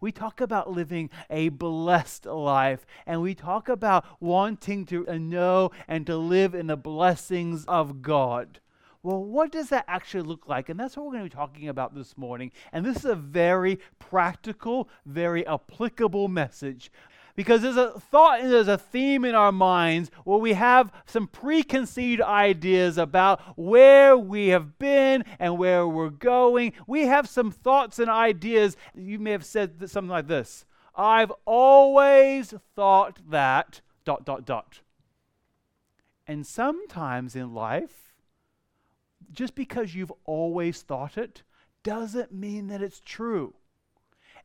We talk about living a blessed life, and we talk about wanting to know and to live in the blessings of God. Well, what does that actually look like? And that's what we're going to be talking about this morning. And this is a very practical, very applicable message because there's a thought and there's a theme in our minds where we have some preconceived ideas about where we have been and where we're going. We have some thoughts and ideas. You may have said something like this I've always thought that, dot, dot, dot. And sometimes in life, just because you've always thought it doesn't mean that it's true.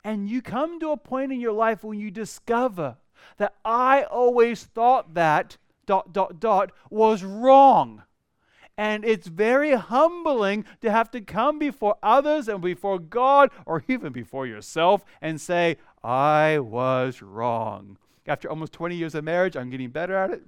And you come to a point in your life when you discover that I always thought that dot dot dot was wrong. And it's very humbling to have to come before others and before God or even before yourself and say, I was wrong. After almost 20 years of marriage, I'm getting better at it.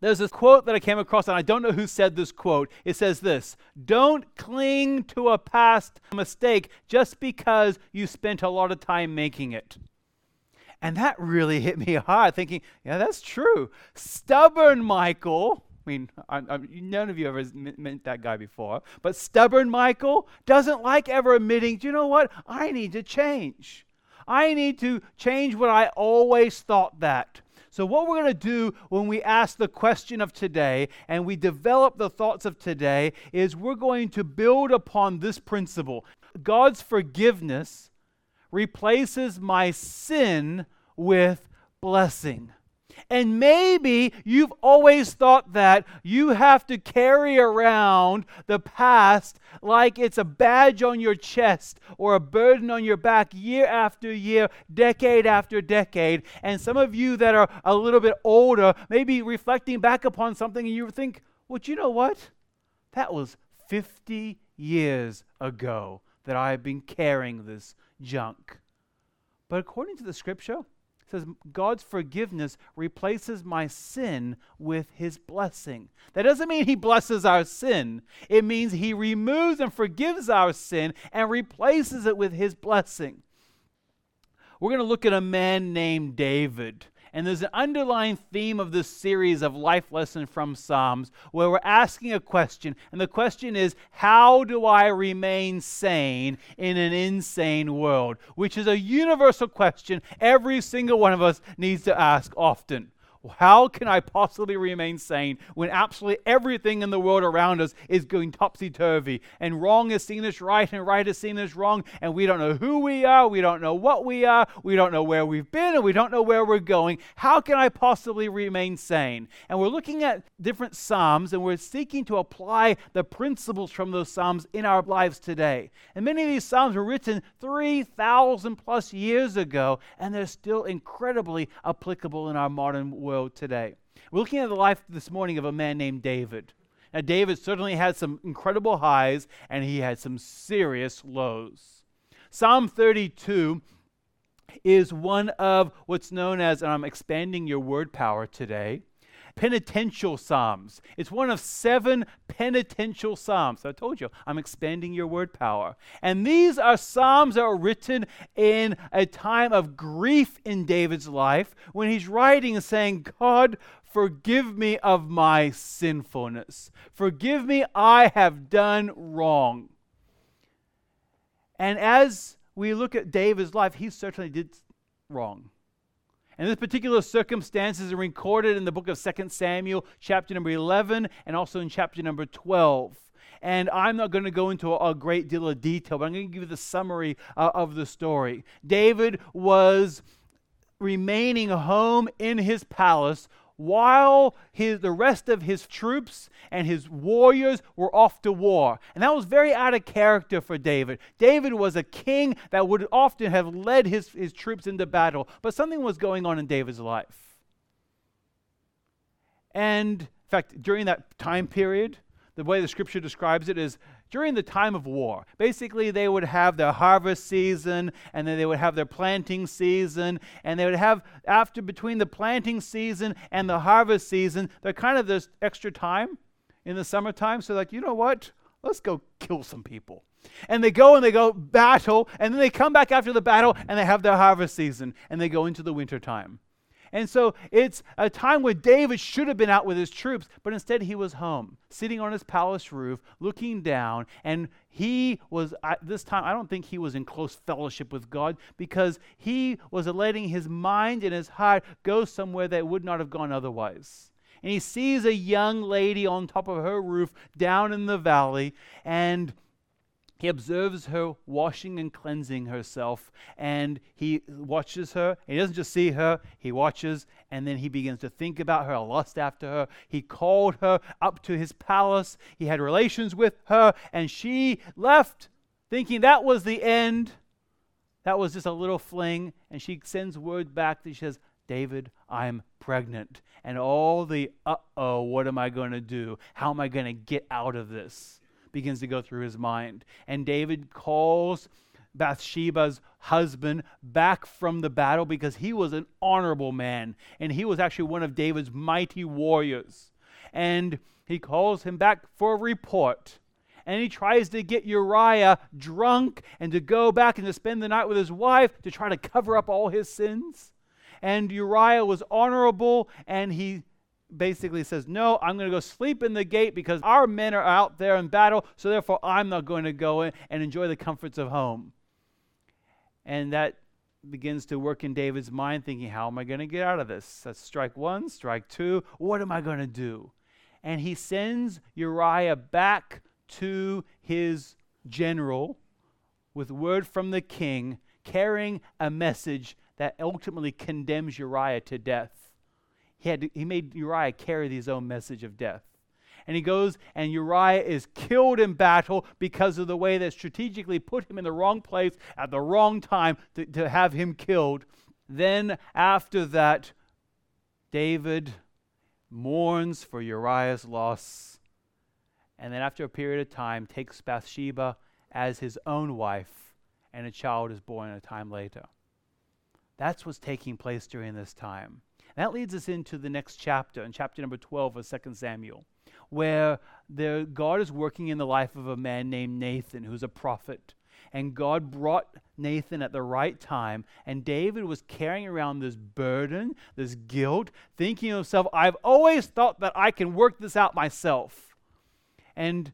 There's this quote that I came across, and I don't know who said this quote. It says this Don't cling to a past mistake just because you spent a lot of time making it. And that really hit me hard, thinking, yeah, that's true. Stubborn Michael, I mean, I, I, none of you ever met that guy before, but stubborn Michael doesn't like ever admitting, do you know what? I need to change. I need to change what I always thought that. So, what we're going to do when we ask the question of today and we develop the thoughts of today is we're going to build upon this principle God's forgiveness replaces my sin with blessing. And maybe you've always thought that you have to carry around the past like it's a badge on your chest or a burden on your back year after year, decade after decade. And some of you that are a little bit older may be reflecting back upon something and you think, well, you know what? That was 50 years ago that I've been carrying this junk. But according to the scripture, says God's forgiveness replaces my sin with his blessing. That doesn't mean he blesses our sin. It means he removes and forgives our sin and replaces it with his blessing. We're going to look at a man named David. And there's an underlying theme of this series of life lesson from Psalms where we're asking a question. And the question is, how do I remain sane in an insane world? Which is a universal question every single one of us needs to ask often. How can I possibly remain sane when absolutely everything in the world around us is going topsy turvy and wrong is seen as right and right is seen as wrong and we don't know who we are, we don't know what we are, we don't know where we've been, and we don't know where we're going? How can I possibly remain sane? And we're looking at different Psalms and we're seeking to apply the principles from those Psalms in our lives today. And many of these Psalms were written 3,000 plus years ago and they're still incredibly applicable in our modern world world today. We're looking at the life this morning of a man named David. Now, David certainly had some incredible highs and he had some serious lows. Psalm 32 is one of what's known as, and I'm expanding your word power today, penitential psalms. It's one of seven penitential psalms. I told you, I'm expanding your word power. And these are psalms that are written in a time of grief in David's life when he's writing and saying, God, forgive me of my sinfulness. Forgive me, I have done wrong. And as we look at David's life, he certainly did wrong. And this particular circumstances are recorded in the book of 2 Samuel, chapter number 11, and also in chapter number 12. And I'm not going to go into a, great deal of detail, but I'm going to give you the summary uh, of the story. David was remaining home in his palace while his, the rest of his troops and his warriors were off to war. And that was very out of character for David. David was a king that would often have led his, his troops into battle, but something was going on in David's life. And in fact, during that time period, the way the scripture describes it is during the time of war. Basically, they would have their harvest season, and then they would have their planting season, and they would have, after between the planting season and the harvest season, they're kind of this extra time in the summertime. So, like, you know what? Let's go kill some people. And they go and they go battle, and then they come back after the battle and they have their harvest season, and they go into the winter time. And so it's a time when David should have been out with his troops, but instead he was home, sitting on his palace roof, looking down. And he was, at this time, I don't think he was in close fellowship with God because he was letting his mind and his heart go somewhere that would not have gone otherwise. And he sees a young lady on top of her roof down in the valley, and he observes her washing and cleansing herself, and he watches her. He doesn't just see her, he watches, and then he begins to think about her, lust after her. He called her up to his palace. He had relations with her, and she left thinking that was the end. That was just a little fling. And she sends word back that she says, David, I'm pregnant. And all the, uh oh, what am I going to do? How am I going to get out of this? Begins to go through his mind. And David calls Bathsheba's husband back from the battle because he was an honorable man and he was actually one of David's mighty warriors. And he calls him back for a report. And he tries to get Uriah drunk and to go back and to spend the night with his wife to try to cover up all his sins. And Uriah was honorable and he basically says, No, I'm going to go sleep in the gate because our men are out there in battle, so therefore I'm not going to go in and enjoy the comforts of home. And that begins to work in David's mind, thinking, How am I going to get out of this? That's strike one, strike two. What am I going to do? And he sends Uriah back to his general with word from the king, carrying a message that ultimately condemns Uriah to death. He, had to, he made Uriah carry his own message of death. And he goes, and Uriah is killed in battle because of the way that strategically put him in the wrong place at the wrong time to, to have him killed. Then, after that, David mourns for Uriah's loss. And then, after a period of time, takes Bathsheba as his own wife, and a child is born a time later. That's what's taking place during this time. That leads us into the next chapter, in chapter number 12 of 2 Samuel, where the, God is working in the life of a man named Nathan, who's a prophet. And God brought Nathan at the right time, and David was carrying around this burden, this guilt, thinking to himself, I've always thought that I can work this out myself. And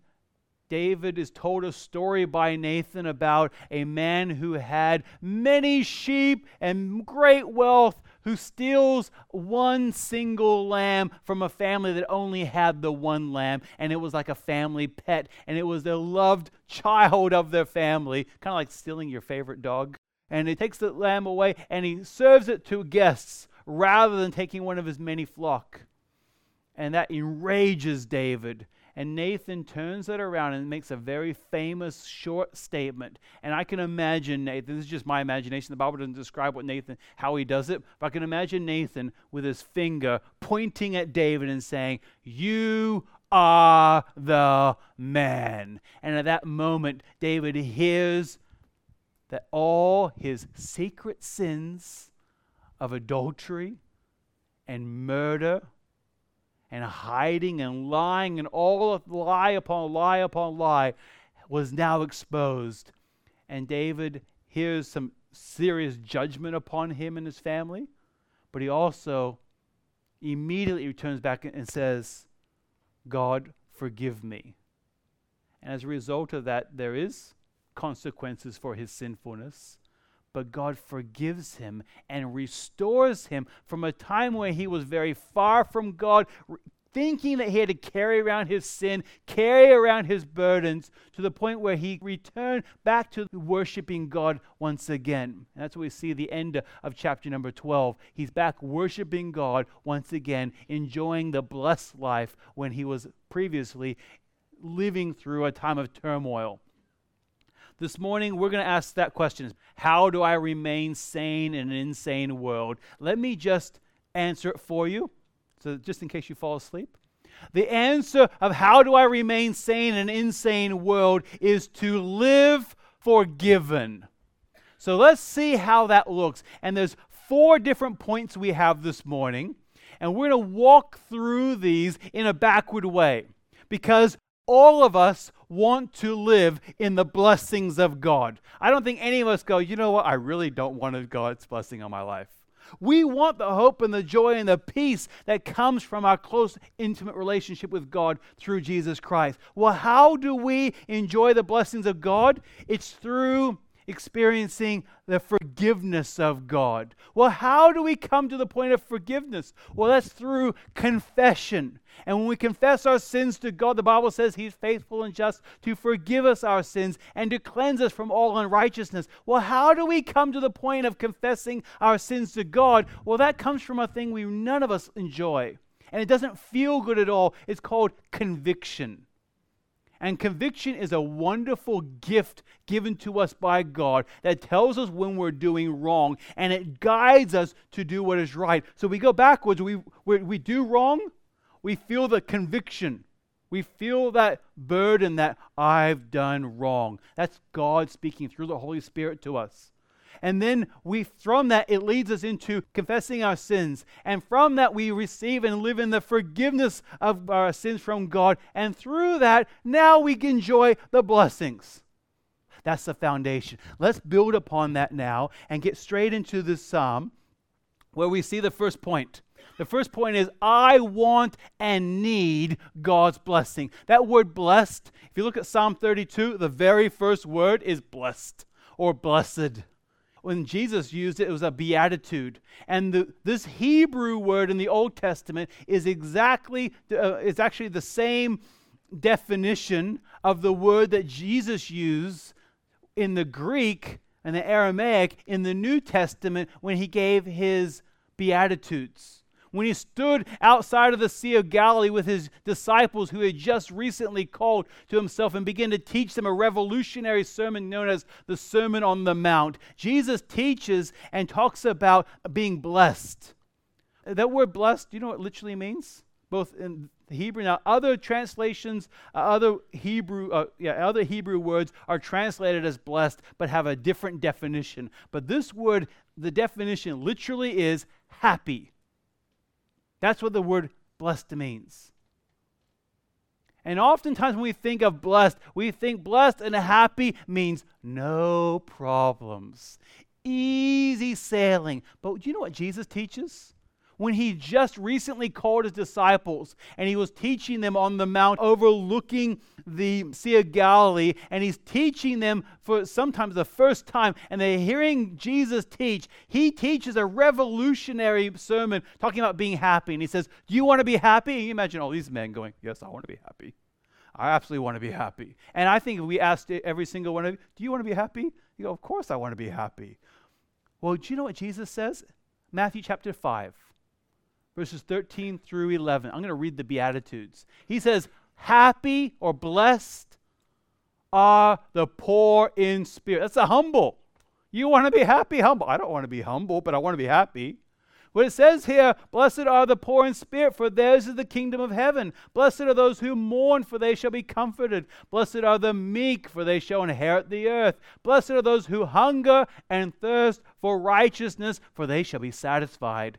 David is told a story by Nathan about a man who had many sheep and great wealth, who steals one single lamb from a family that only had the one lamb, and it was like a family pet, and it was the loved child of their family, kind of like stealing your favorite dog. And he takes the lamb away and he serves it to guests rather than taking one of his many flock. And that enrages David. And Nathan turns it around and makes a very famous short statement. And I can imagine Nathan, this is just my imagination. The Bible doesn't describe what Nathan, how he does it, but I can imagine Nathan with his finger pointing at David and saying, You are the man. And at that moment, David hears that all his secret sins of adultery and murder and hiding and lying and all lie upon lie upon lie was now exposed. And David hears some serious judgment upon him and his family, but he also immediately returns back and says, God, forgive me. And as a result of that, there is consequences for his sinfulness but God forgives him and restores him from a time where he was very far from God, thinking that he had to carry around his sin, carry around his burdens, to the point where he returned back to worshiping God once again. And that's what we see the end of chapter number 12. He's back worshiping God once again, enjoying the blessed life when he was previously living through a time of turmoil. This morning, we're going to ask that question How do I remain sane in an insane world? Let me just answer it for you, so just in case you fall asleep. The answer of how do I remain sane in an insane world is to live forgiven. So let's see how that looks. And there's four different points we have this morning, and we're going to walk through these in a backward way because all of us want to live in the blessings of God. I don't think any of us go, you know what, I really don't want God's blessing on my life. We want the hope and the joy and the peace that comes from our close, intimate relationship with God through Jesus Christ. Well, how do we enjoy the blessings of God? It's through experiencing the forgiveness of God. Well, how do we come to the point of forgiveness? Well, that's through confession. And when we confess our sins to God, the Bible says He's faithful and just to forgive us our sins and to cleanse us from all unrighteousness. Well, how do we come to the point of confessing our sins to God? Well, that comes from a thing we none of us enjoy. And it doesn't feel good at all. It's called conviction. And conviction is a wonderful gift given to us by God that tells us when we're doing wrong and it guides us to do what is right. So we go backwards, we, we, we do wrong, we feel the conviction. We feel that burden that I've done wrong. That's God speaking through the Holy Spirit to us. And then we, from that, it leads us into confessing our sins. And from that, we receive and live in the forgiveness of our sins from God. And through that, now we can enjoy the blessings. That's the foundation. Let's build upon that now and get straight into this psalm where we see the first point. The first point is I want and need God's blessing. That word blessed, if you look at Psalm 32, the very first word is blessed or blessed when Jesus used it, it was a beatitude. And the, this Hebrew word in the Old Testament is exactly, uh, it's actually the same definition of the word that Jesus used in the Greek and the Aramaic in the New Testament when he gave his beatitudes when he stood outside of the Sea of Galilee with his disciples who had just recently called to himself and began to teach them a revolutionary sermon known as the Sermon on the Mount. Jesus teaches and talks about being blessed. That word blessed, do you know what it literally means? Both in Hebrew. Now, other translations, uh, other Hebrew, uh, yeah, other Hebrew words are translated as blessed, but have a different definition. But this word, the definition literally is happy. That's what the word blessed means. And oftentimes when we think of blessed, we think blessed and happy means no problems, easy sailing. But do you know what Jesus teaches? When he just recently called his disciples and he was teaching them on the mount overlooking the Sea of Galilee, and he's teaching them for sometimes the first time, and they're hearing Jesus teach. He teaches a revolutionary sermon talking about being happy, and he says, Do you want to be happy? And you imagine all these men going, Yes, I want to be happy. I absolutely want to be happy. And I think if we asked every single one of you, Do you want to be happy? You go, Of course I want to be happy. Well, do you know what Jesus says? Matthew chapter 5 verses 13 through 11. I'm going to read the Beatitudes. He says, Happy or blessed are the poor in spirit. That's the humble. You want to be happy, humble. I don't want to be humble, but I want to be happy. What it says here, blessed are the poor in spirit, for theirs is the kingdom of heaven. Blessed are those who mourn, for they shall be comforted. Blessed are the meek, for they shall inherit the earth. Blessed are those who hunger and thirst for righteousness, for they shall be satisfied.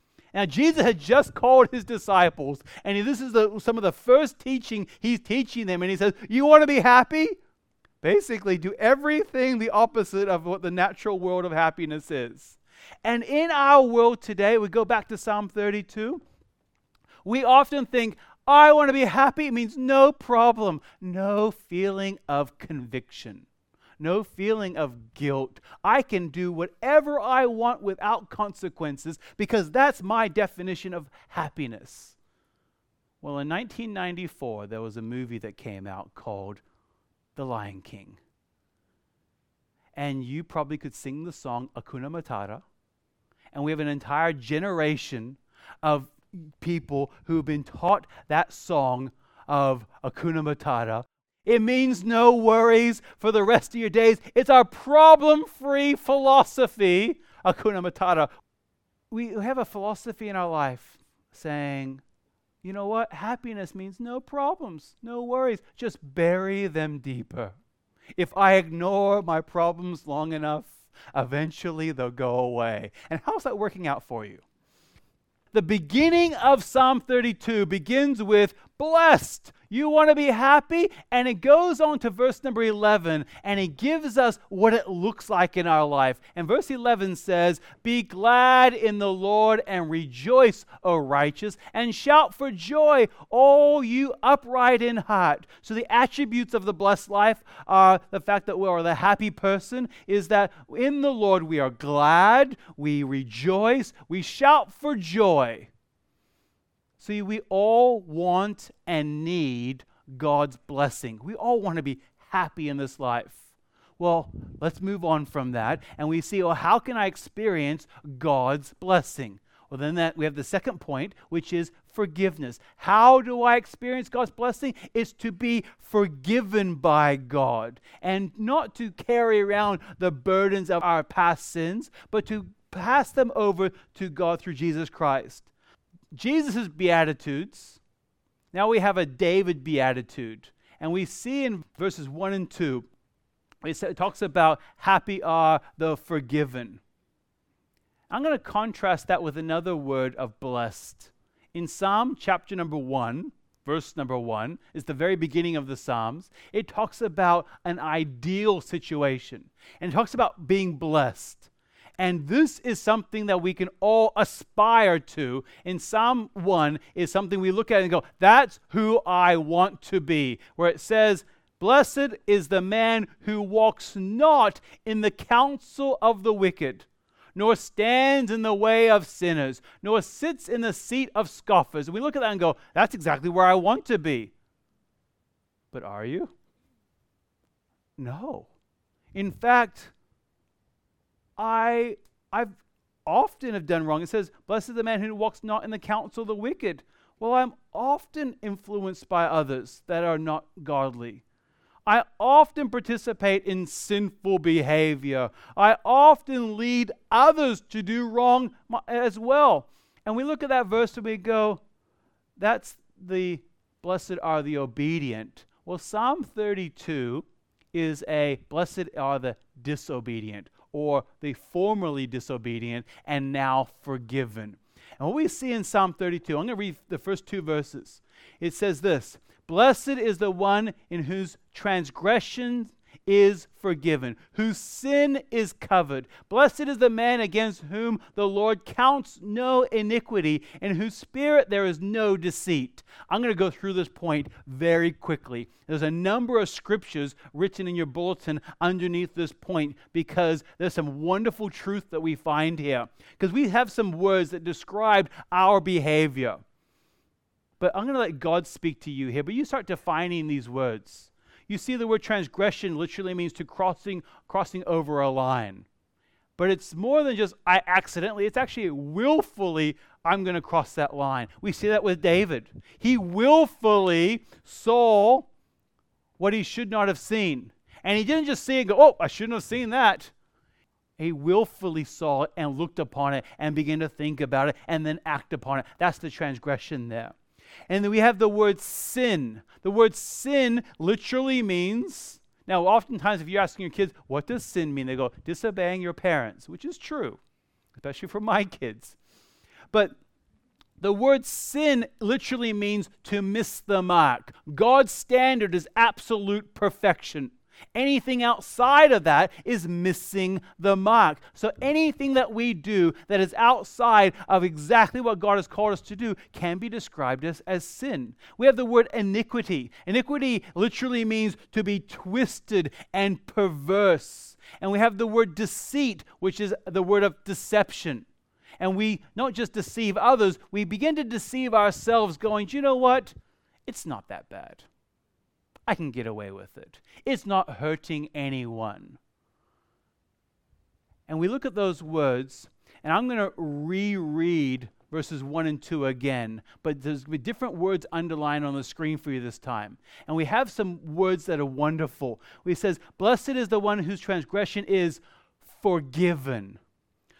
Now, Jesus had just called his disciples, and this is the, some of the first teaching he's teaching them. And he says, You want to be happy? Basically, do everything the opposite of what the natural world of happiness is. And in our world today, we go back to Psalm 32. We often think, I want to be happy. It means no problem, no feeling of conviction no feeling of guilt. I can do whatever I want without consequences because that's my definition of happiness. Well, in 1994, there was a movie that came out called The Lion King. And you probably could sing the song Hakuna Matata. And we have an entire generation of people who have been taught that song of Hakuna Matata It means no worries for the rest of your days. It's our problem free philosophy. Hakuna Matata. We have a philosophy in our life saying, you know what? Happiness means no problems, no worries. Just bury them deeper. If I ignore my problems long enough, eventually they'll go away. And how's that working out for you? The beginning of Psalm 32 begins with blessed you want to be happy? And it goes on to verse number 11 and it gives us what it looks like in our life. And verse 11 says, Be glad in the Lord and rejoice, O righteous, and shout for joy, all you upright in heart. So the attributes of the blessed life are the fact that we are the happy person, is that in the Lord we are glad, we rejoice, we shout for joy. See, we all want and need God's blessing. We all want to be happy in this life. Well, let's move on from that and we see, well, how can I experience God's blessing? Well, then that we have the second point, which is forgiveness. How do I experience God's blessing? It's to be forgiven by God and not to carry around the burdens of our past sins, but to pass them over to God through Jesus Christ. Jesus' Beatitudes, now we have a David Beatitude. And we see in verses 1 and 2, it talks about happy are the forgiven. I'm going to contrast that with another word of blessed. In Psalm chapter number 1, verse number 1, is the very beginning of the Psalms. It talks about an ideal situation, and it talks about being blessed. And this is something that we can all aspire to. In Psalm 1 is something we look at and go, that's who I want to be. Where it says, Blessed is the man who walks not in the counsel of the wicked, nor stands in the way of sinners, nor sits in the seat of scoffers. And we look at that and go, that's exactly where I want to be. But are you? No. In fact, I I've often have done wrong. It says, Blessed is the man who walks not in the counsel of the wicked. Well, I'm often influenced by others that are not godly. I often participate in sinful behavior. I often lead others to do wrong as well. And we look at that verse and we go, that's the blessed are the obedient. Well, Psalm 32 is a blessed are the disobedient or the formerly disobedient and now forgiven. And what we see in Psalm 32, I'm going to read the first two verses. It says this Blessed is the one in whose transgressions is forgiven, whose sin is covered. Blessed is the man against whom the Lord counts no iniquity, in whose spirit there is no deceit. I'm going to go through this point very quickly. There's a number of scriptures written in your bulletin underneath this point because there's some wonderful truth that we find here. Because we have some words that describe our behavior. But I'm going to let God speak to you here. But you start defining these words. You see, the word transgression literally means to crossing, crossing over a line. But it's more than just I accidentally, it's actually willfully, I'm going to cross that line. We see that with David. He willfully saw what he should not have seen. And he didn't just see and go, oh, I shouldn't have seen that. He willfully saw it and looked upon it and began to think about it and then act upon it. That's the transgression there. And then we have the word sin. The word sin literally means, now, oftentimes if you're asking your kids, what does sin mean? They go, disobeying your parents, which is true, especially for my kids. But the word sin literally means to miss the mark. God's standard is absolute perfection. Anything outside of that is missing the mark. So anything that we do that is outside of exactly what God has called us to do can be described as, as sin. We have the word iniquity. Iniquity literally means to be twisted and perverse. And we have the word deceit, which is the word of deception. And we not just deceive others, we begin to deceive ourselves, going, you know what? It's not that bad. I can get away with it. It's not hurting anyone. And we look at those words, and I'm going to reread verses 1 and 2 again, but there's going to be different words underlined on the screen for you this time. And we have some words that are wonderful. He says, Blessed is the one whose transgression is forgiven,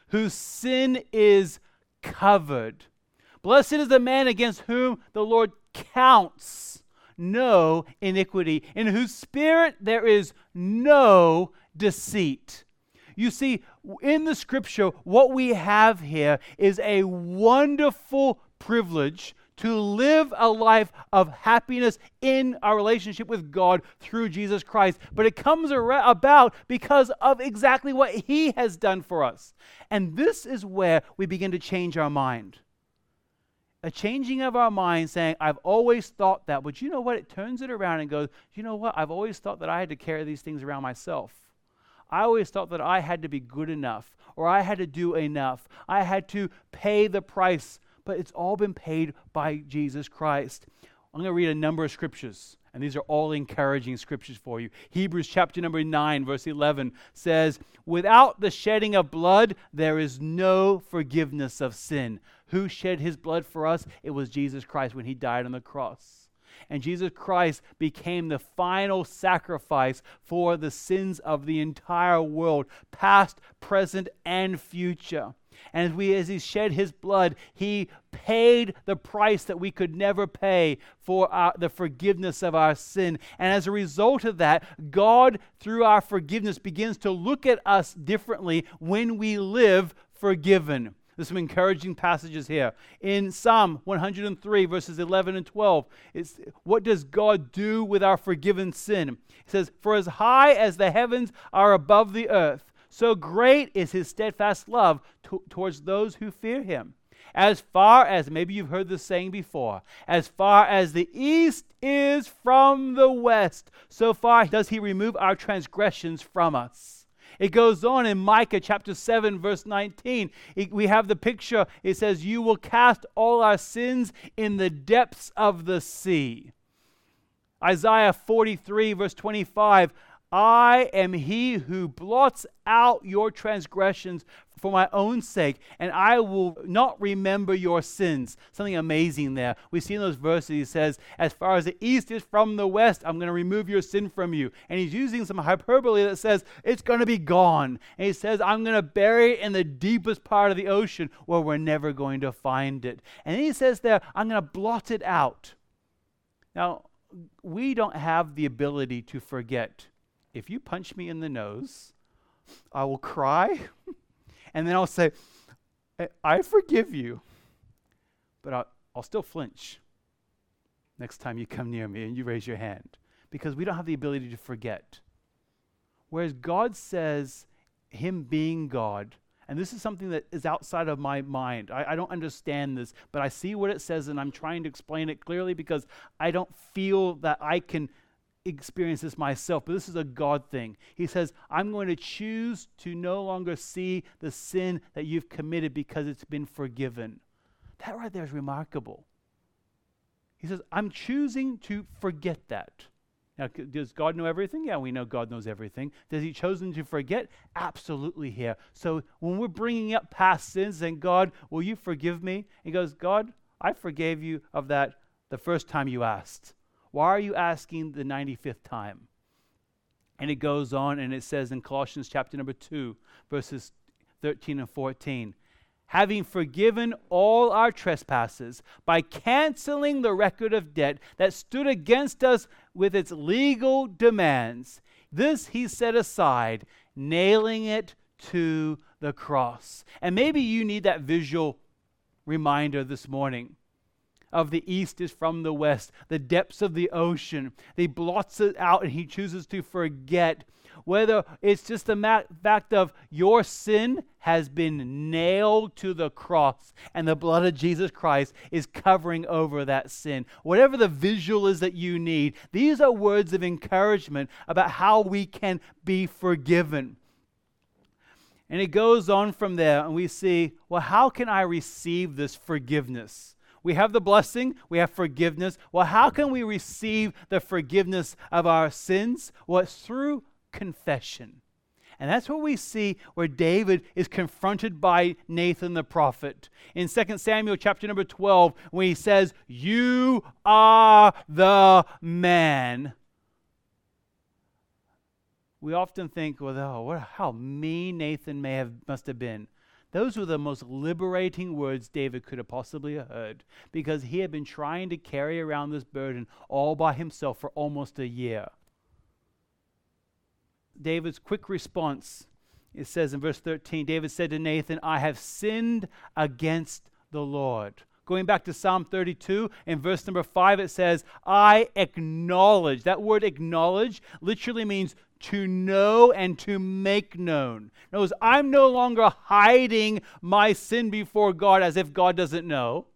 whose sin is covered. Blessed is the man against whom the Lord counts no iniquity, in whose spirit there is no deceit. You see, in the scripture, what we have here is a wonderful privilege to live a life of happiness in our relationship with God through Jesus Christ. But it comes about because of exactly what He has done for us. And this is where we begin to change our mind. A changing of our mind saying, I've always thought that, but you know what? It turns it around and goes, you know what? I've always thought that I had to carry these things around myself. I always thought that I had to be good enough or I had to do enough. I had to pay the price, but it's all been paid by Jesus Christ. I'm going to read a number of scriptures, and these are all encouraging scriptures for you. Hebrews chapter number 9, verse 11 says, Without the shedding of blood, there is no forgiveness of sin. Who shed his blood for us? It was Jesus Christ when he died on the cross and Jesus Christ became the final sacrifice for the sins of the entire world, past, present, and future. And as, we, as he shed his blood, he paid the price that we could never pay for our, the forgiveness of our sin. And as a result of that, God, through our forgiveness, begins to look at us differently when we live forgiven. There's some encouraging passages here. In Psalm 103, verses 11 and 12, it's what does God do with our forgiven sin? It says, For as high as the heavens are above the earth, so great is his steadfast love to- towards those who fear him. As far as, maybe you've heard this saying before, as far as the east is from the west, so far does he remove our transgressions from us. It goes on in Micah chapter 7, verse 19. It, we have the picture. It says, You will cast all our sins in the depths of the sea. Isaiah 43, verse 25. I am he who blots out your transgressions for my own sake, and I will not remember your sins. Something amazing there. We see in those verses, he says, As far as the east is from the west, I'm going to remove your sin from you. And he's using some hyperbole that says, It's going to be gone. And he says, I'm going to bury it in the deepest part of the ocean where we're never going to find it. And he says there, I'm going to blot it out. Now, we don't have the ability to forget. If you punch me in the nose, I will cry and then I'll say, I forgive you, but I'll, I'll still flinch next time you come near me and you raise your hand because we don't have the ability to forget. Whereas God says, Him being God, and this is something that is outside of my mind. I, I, don't understand this, but I see what it says and I'm trying to explain it clearly because I don't feel that I can experience this myself, but this is a God thing. He says, I'm going to choose to no longer see the sin that you've committed because it's been forgiven. That right there is remarkable. He says, I'm choosing to forget that. Now, does God know everything? Yeah, we know God knows everything. Does He chosen to forget? Absolutely here. So when we're bringing up past sins and God, will you forgive me? He goes, God, I forgave you of that the first time you asked. Why are you asking the 95th time? And it goes on and it says in Colossians chapter number 2, verses 13 and 14 having forgiven all our trespasses by canceling the record of debt that stood against us with its legal demands. This he set aside, nailing it to the cross. And maybe you need that visual reminder this morning of the east is from the west, the depths of the ocean. He blots it out and he chooses to forget. Whether it's just the fact of your sin has been nailed to the cross and the blood of Jesus Christ is covering over that sin. Whatever the visual is that you need, these are words of encouragement about how we can be forgiven. And it goes on from there, and we see, well, how can I receive this forgiveness? We have the blessing, we have forgiveness. Well, how can we receive the forgiveness of our sins? Well, through confession. And that's what we see where David is confronted by Nathan the prophet. In 2 Samuel chapter number 12, when he says, You are the man. We often think, well, oh, how mean Nathan may have must have been. Those were the most liberating words David could have possibly heard because he had been trying to carry around this burden all by himself for almost a year. David's quick response it says in verse 13 David said to Nathan, I have sinned against the Lord. Going back to Psalm 32, in verse number 5, it says, I acknowledge. That word acknowledge literally means to know and to make known. Words, I'm no longer hiding my sin before God as if God doesn't know.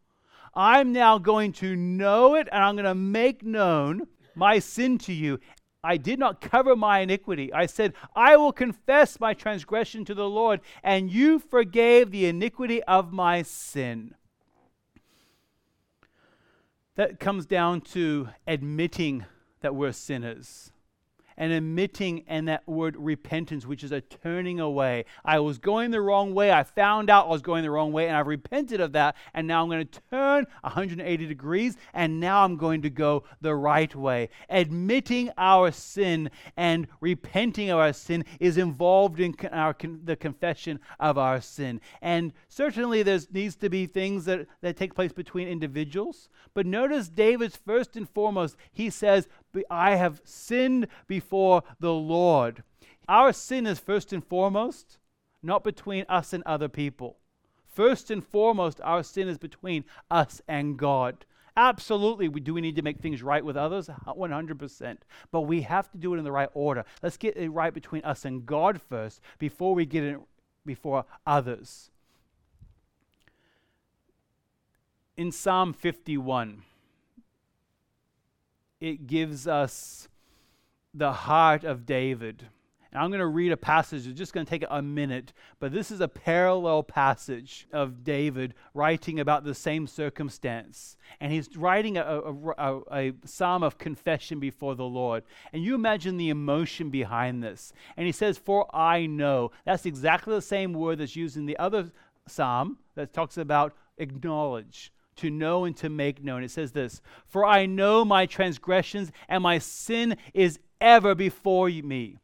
I'm now going to know it and I'm going to make known my sin to you. I did not cover my iniquity. I said, I will confess my transgression to the Lord, and you forgave the iniquity of my sin. That comes down to admitting that we're sinners and admitting and that word repentance, which is a turning away. I was going the wrong way. I found out I was going the wrong way, and I've repented of that. And now I'm going to turn 180 degrees, and now I'm going to go the right way. Admitting our sin and repenting of our sin is involved in our con- the confession of our sin. And certainly there needs to be things that, that take place between individuals. But notice David's first and foremost, he says, I have sinned before the Lord. Our sin is first and foremost not between us and other people. First and foremost, our sin is between us and God. Absolutely, we do we need to make things right with others? 100%. But we have to do it in the right order. Let's get it right between us and God first before we get it before others. In Psalm 51, it gives us the heart of David. And I'm going to read a passage. It's just going to take a minute, but this is a parallel passage of David writing about the same circumstance. And he's writing a, a, a, a, psalm of confession before the Lord. And you imagine the emotion behind this. And he says, For I know. That's exactly the same word that's used in the other psalm that talks about acknowledge to know and to make known. It says this For I know my transgressions, and my sin is ever before me.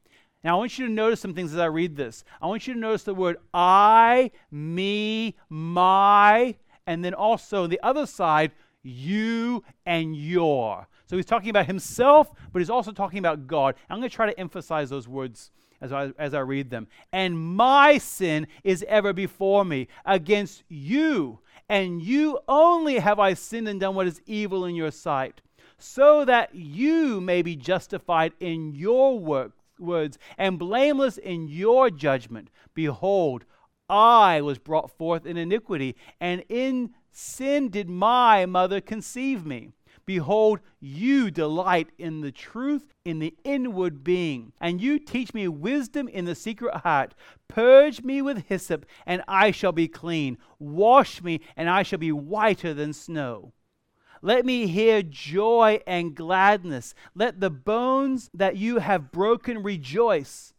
Now, I want you to notice some things as I read this. I want you to notice the word I, me, my, and then also the other side, you and your. So he's talking about himself, but he's also talking about God. I'm going to try to emphasize those words as I, as I read them. And my sin is ever before me. Against you and you only have I sinned and done what is evil in your sight, so that you may be justified in your work, words and blameless in your judgment. Behold, I was brought forth in iniquity, and in sin did my mother conceive me. Behold, you delight in the truth in the inward being, and you teach me wisdom in the secret heart. Purge me with hyssop, and I shall be clean. Wash me, and I shall be whiter than snow. Let me hear joy and gladness. Let the bones that you have broken rejoice.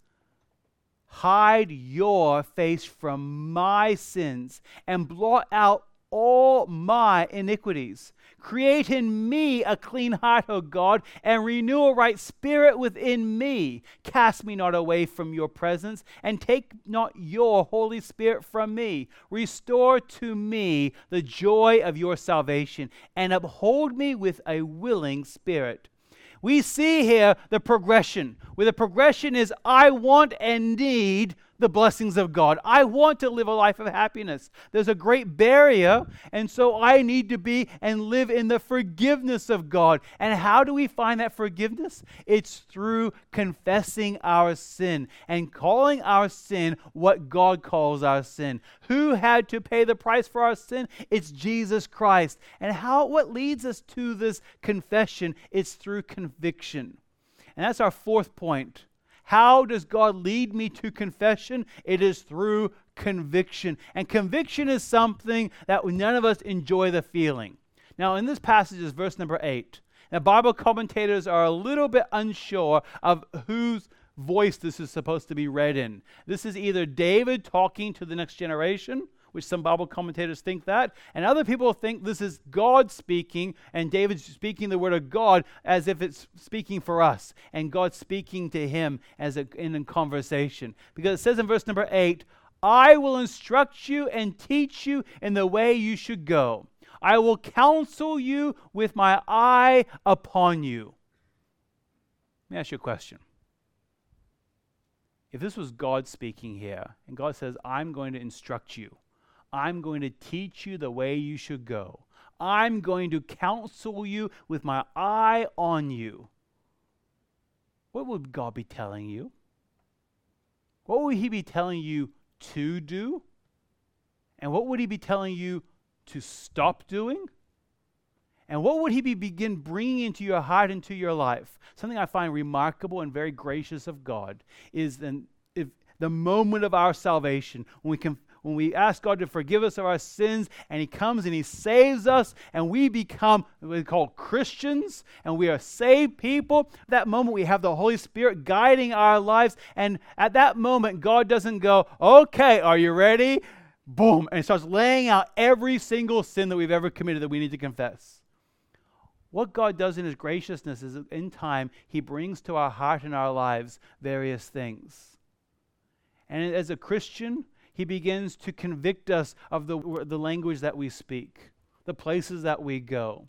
Hide your face from my sins and blot out all my iniquities. Create in me a clean heart, O God, and renew a right spirit within me. Cast me not away from your presence, and take not your Holy Spirit from me. Restore to me the joy of your salvation, and uphold me with a willing spirit. We see here the progression, where the progression is I want and need the blessings of God. I want to live a life of happiness. There's a great barrier, and so I need to be and live in the forgiveness of God. And how do we find that forgiveness? It's through confessing our sin and calling our sin what God calls our sin. Who had to pay the price for our sin? It's Jesus Christ. And how what leads us to this confession? It's through conviction. And that's our fourth point how does God lead me to confession? It is through conviction. And conviction is something that none of us enjoy the feeling. Now, in this passage is verse number 8. Now, Bible commentators are a little bit unsure of whose voice this is supposed to be read in. This is either David talking to the next generation, which some Bible commentators think that, and other people think this is God speaking, and David's speaking the word of God as if it's speaking for us, and God speaking to him as a, in a conversation. Because it says in verse number 8, I will instruct you and teach you in the way you should go. I will counsel you with my eye upon you. Let me ask you a question. If this was God speaking here, and God says, I'm going to instruct you, I'm going to teach you the way you should go, I'm going to counsel you with my eye on you, what would God be telling you? What would He be telling you to do? And what would He be telling you to stop doing? And what would he be begin bringing into your heart, into your life? Something I find remarkable and very gracious of God is then if the moment of our salvation when we can when we ask God to forgive us of our sins and He comes and He saves us and we become what we call Christians and we are saved people, that moment we have the Holy Spirit guiding our lives. And at that moment, God doesn't go, Okay, are you ready? boom, and starts laying out every single sin that we've ever committed that we need to confess. What God does in His graciousness is in time, He brings to our heart and our lives various things. And as a Christian, He begins to convict us of the, the language that we speak, the places that we go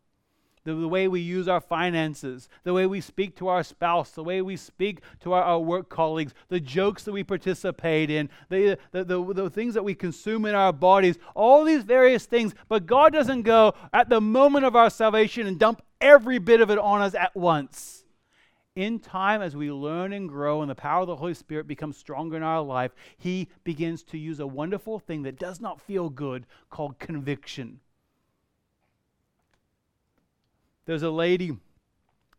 the, the, way we use our finances, the way we speak to our spouse, the way we speak to our, our work colleagues, the jokes that we participate in, the, the, the, the things that we consume in our bodies, all these various things. But God doesn't go at the moment of our salvation and dump every bit of it on us at once. In time, as we learn and grow and the power of the Holy Spirit becomes stronger in our life, He begins to use a wonderful thing that does not feel good called conviction there's a lady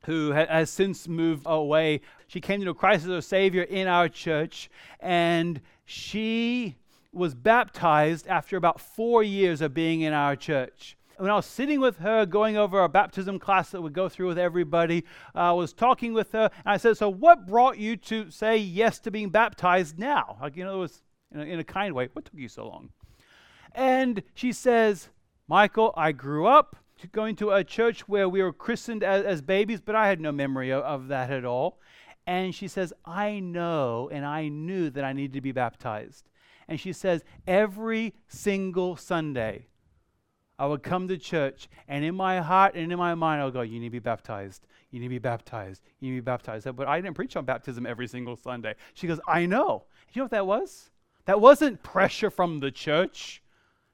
who has since moved away. She came to know Christ as her Savior in our church, and she was baptized after about four years of being in our church. When I was sitting with her, going over a baptism class that we go through with everybody, I was talking with her, and I said, "So, what brought you to say yes to being baptized now?" Like, you know, it was in a, in a kind way. What took you so long? And she says, "Michael, I grew up going to a church where we were christened as, as babies, but I had no memory of, of that at all. And she says, I know and I knew that I needed to be baptized. And she says, every single Sunday, I would come to church, and in my heart and in my mind, I would go, You need to be baptized. You need to be baptized. You need to be baptized. But I didn't preach on baptism every single Sunday. She goes, I know. You know what that was? That wasn't pressure from the church.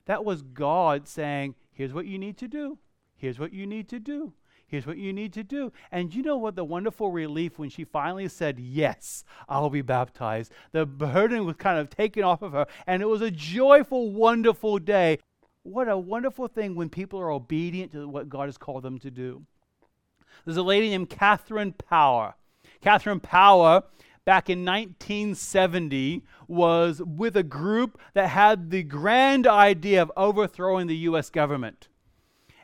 That was God saying, Here's what you need to do. Here's what you need to do. Here's what you need to do. And you know what? The wonderful relief when she finally said, Yes, I'll be baptized. The burden was kind of taken off of her, and it was a joyful, wonderful day. What a wonderful thing when people are obedient to what God has called them to do. There's a lady named Katherine Power. Katherine Power, back in 1970, was with a group that had the grand idea of overthrowing the U.S. government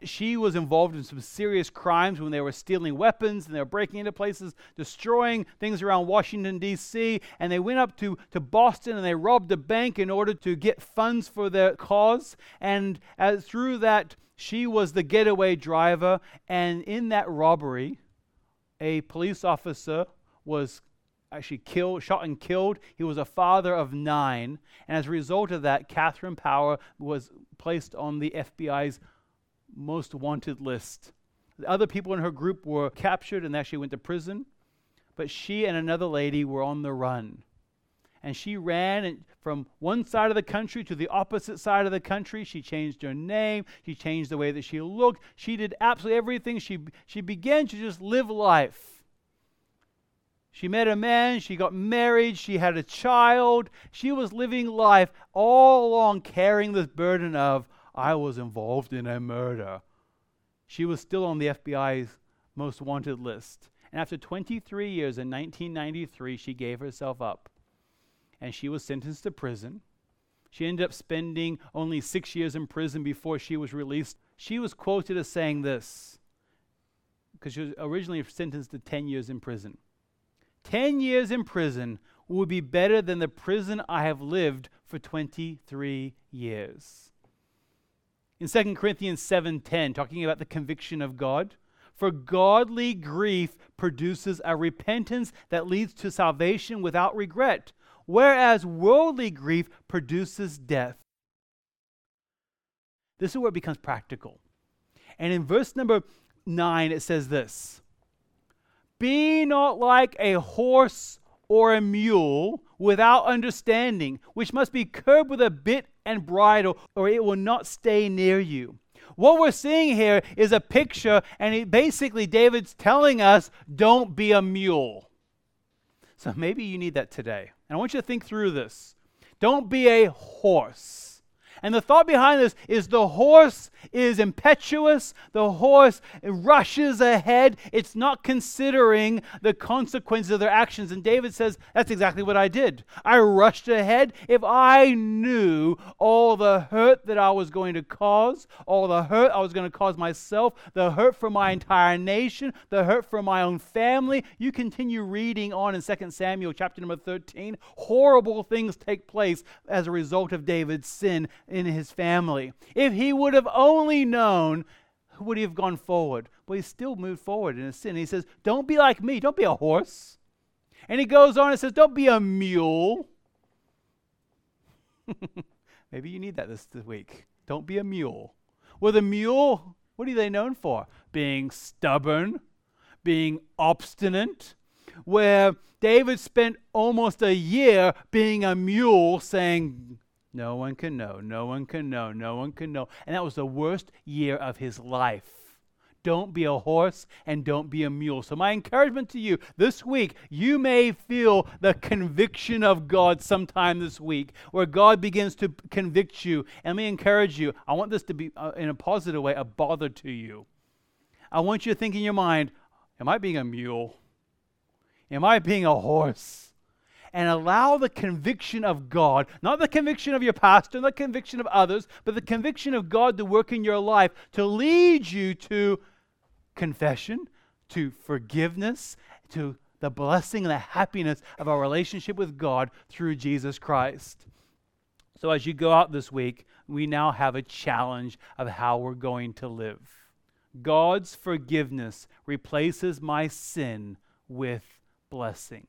she was involved in some serious crimes when they were stealing weapons and they were breaking into places, destroying things around Washington, D.C. And they went up to, to Boston and they robbed a bank in order to get funds for their cause. And as, through that, she was the getaway driver. And in that robbery, a police officer was actually killed, shot and killed. He was a father of nine. And as a result of that, Katherine Power was placed on the FBI's most wanted list. The other people in her group were captured and actually went to prison, but she and another lady were on the run. And she ran from one side of the country to the opposite side of the country. She changed her name. She changed the way that she looked. She did absolutely everything. She, she began to just live life. She met a man, she got married, she had a child. She was living life all along carrying this burden of, I was involved in a murder. She was still on the FBI's most wanted list. And after 23 years in 1993, she gave herself up. And she was sentenced to prison. She ended up spending only six years in prison before she was released. She was quoted as saying this, because she was originally sentenced to 10 years in prison. 10 years in prison would be better than the prison I have lived for 23 years. In 2 Corinthians 7:10, talking about the conviction of God, for godly grief produces a repentance that leads to salvation without regret, whereas worldly grief produces death. This is where it becomes practical. And in verse number 9, it says this Be not like a horse or a mule without understanding, which must be curbed with a bit and bridle, or it will not stay near you. What we're seeing here is a picture, and it, basically, David's telling us don't be a mule. So maybe you need that today. And I want you to think through this. Don't be a horse. And the thought behind this is the horse is impetuous, the horse rushes ahead, it's not considering the consequences of their actions. And David says, That's exactly what I did. I rushed ahead. If I knew all the hurt that I was going to cause, all the hurt I was going to cause myself, the hurt for my entire nation, the hurt for my own family, you continue reading on in 2 Samuel chapter number 13. Horrible things take place as a result of David's sin in his family. If he would have only known, would he have gone forward? But he still moved forward in his sin. He says, Don't be like me. Don't be a horse. And he goes on and says, Don't be a mule. Maybe you need that this, this week. Don't be a mule. Well, the mule, what are they known for? Being stubborn, being obstinate, where David spent almost a year being a mule saying, no one can know. No one can know. No one can know. And that was the worst year of his life. Don't be a horse and don't be a mule. So, my encouragement to you this week, you may feel the conviction of God sometime this week, where God begins to convict you. And let me encourage you. I want this to be, uh, in a positive way, a bother to you. I want you to think in your mind Am I being a mule? Am I being a horse? And allow the conviction of God, not the conviction of your pastor, not the conviction of others, but the conviction of God to work in your life to lead you to confession, to forgiveness, to the blessing and the happiness of our relationship with God through Jesus Christ. So, as you go out this week, we now have a challenge of how we're going to live. God's forgiveness replaces my sin with blessing.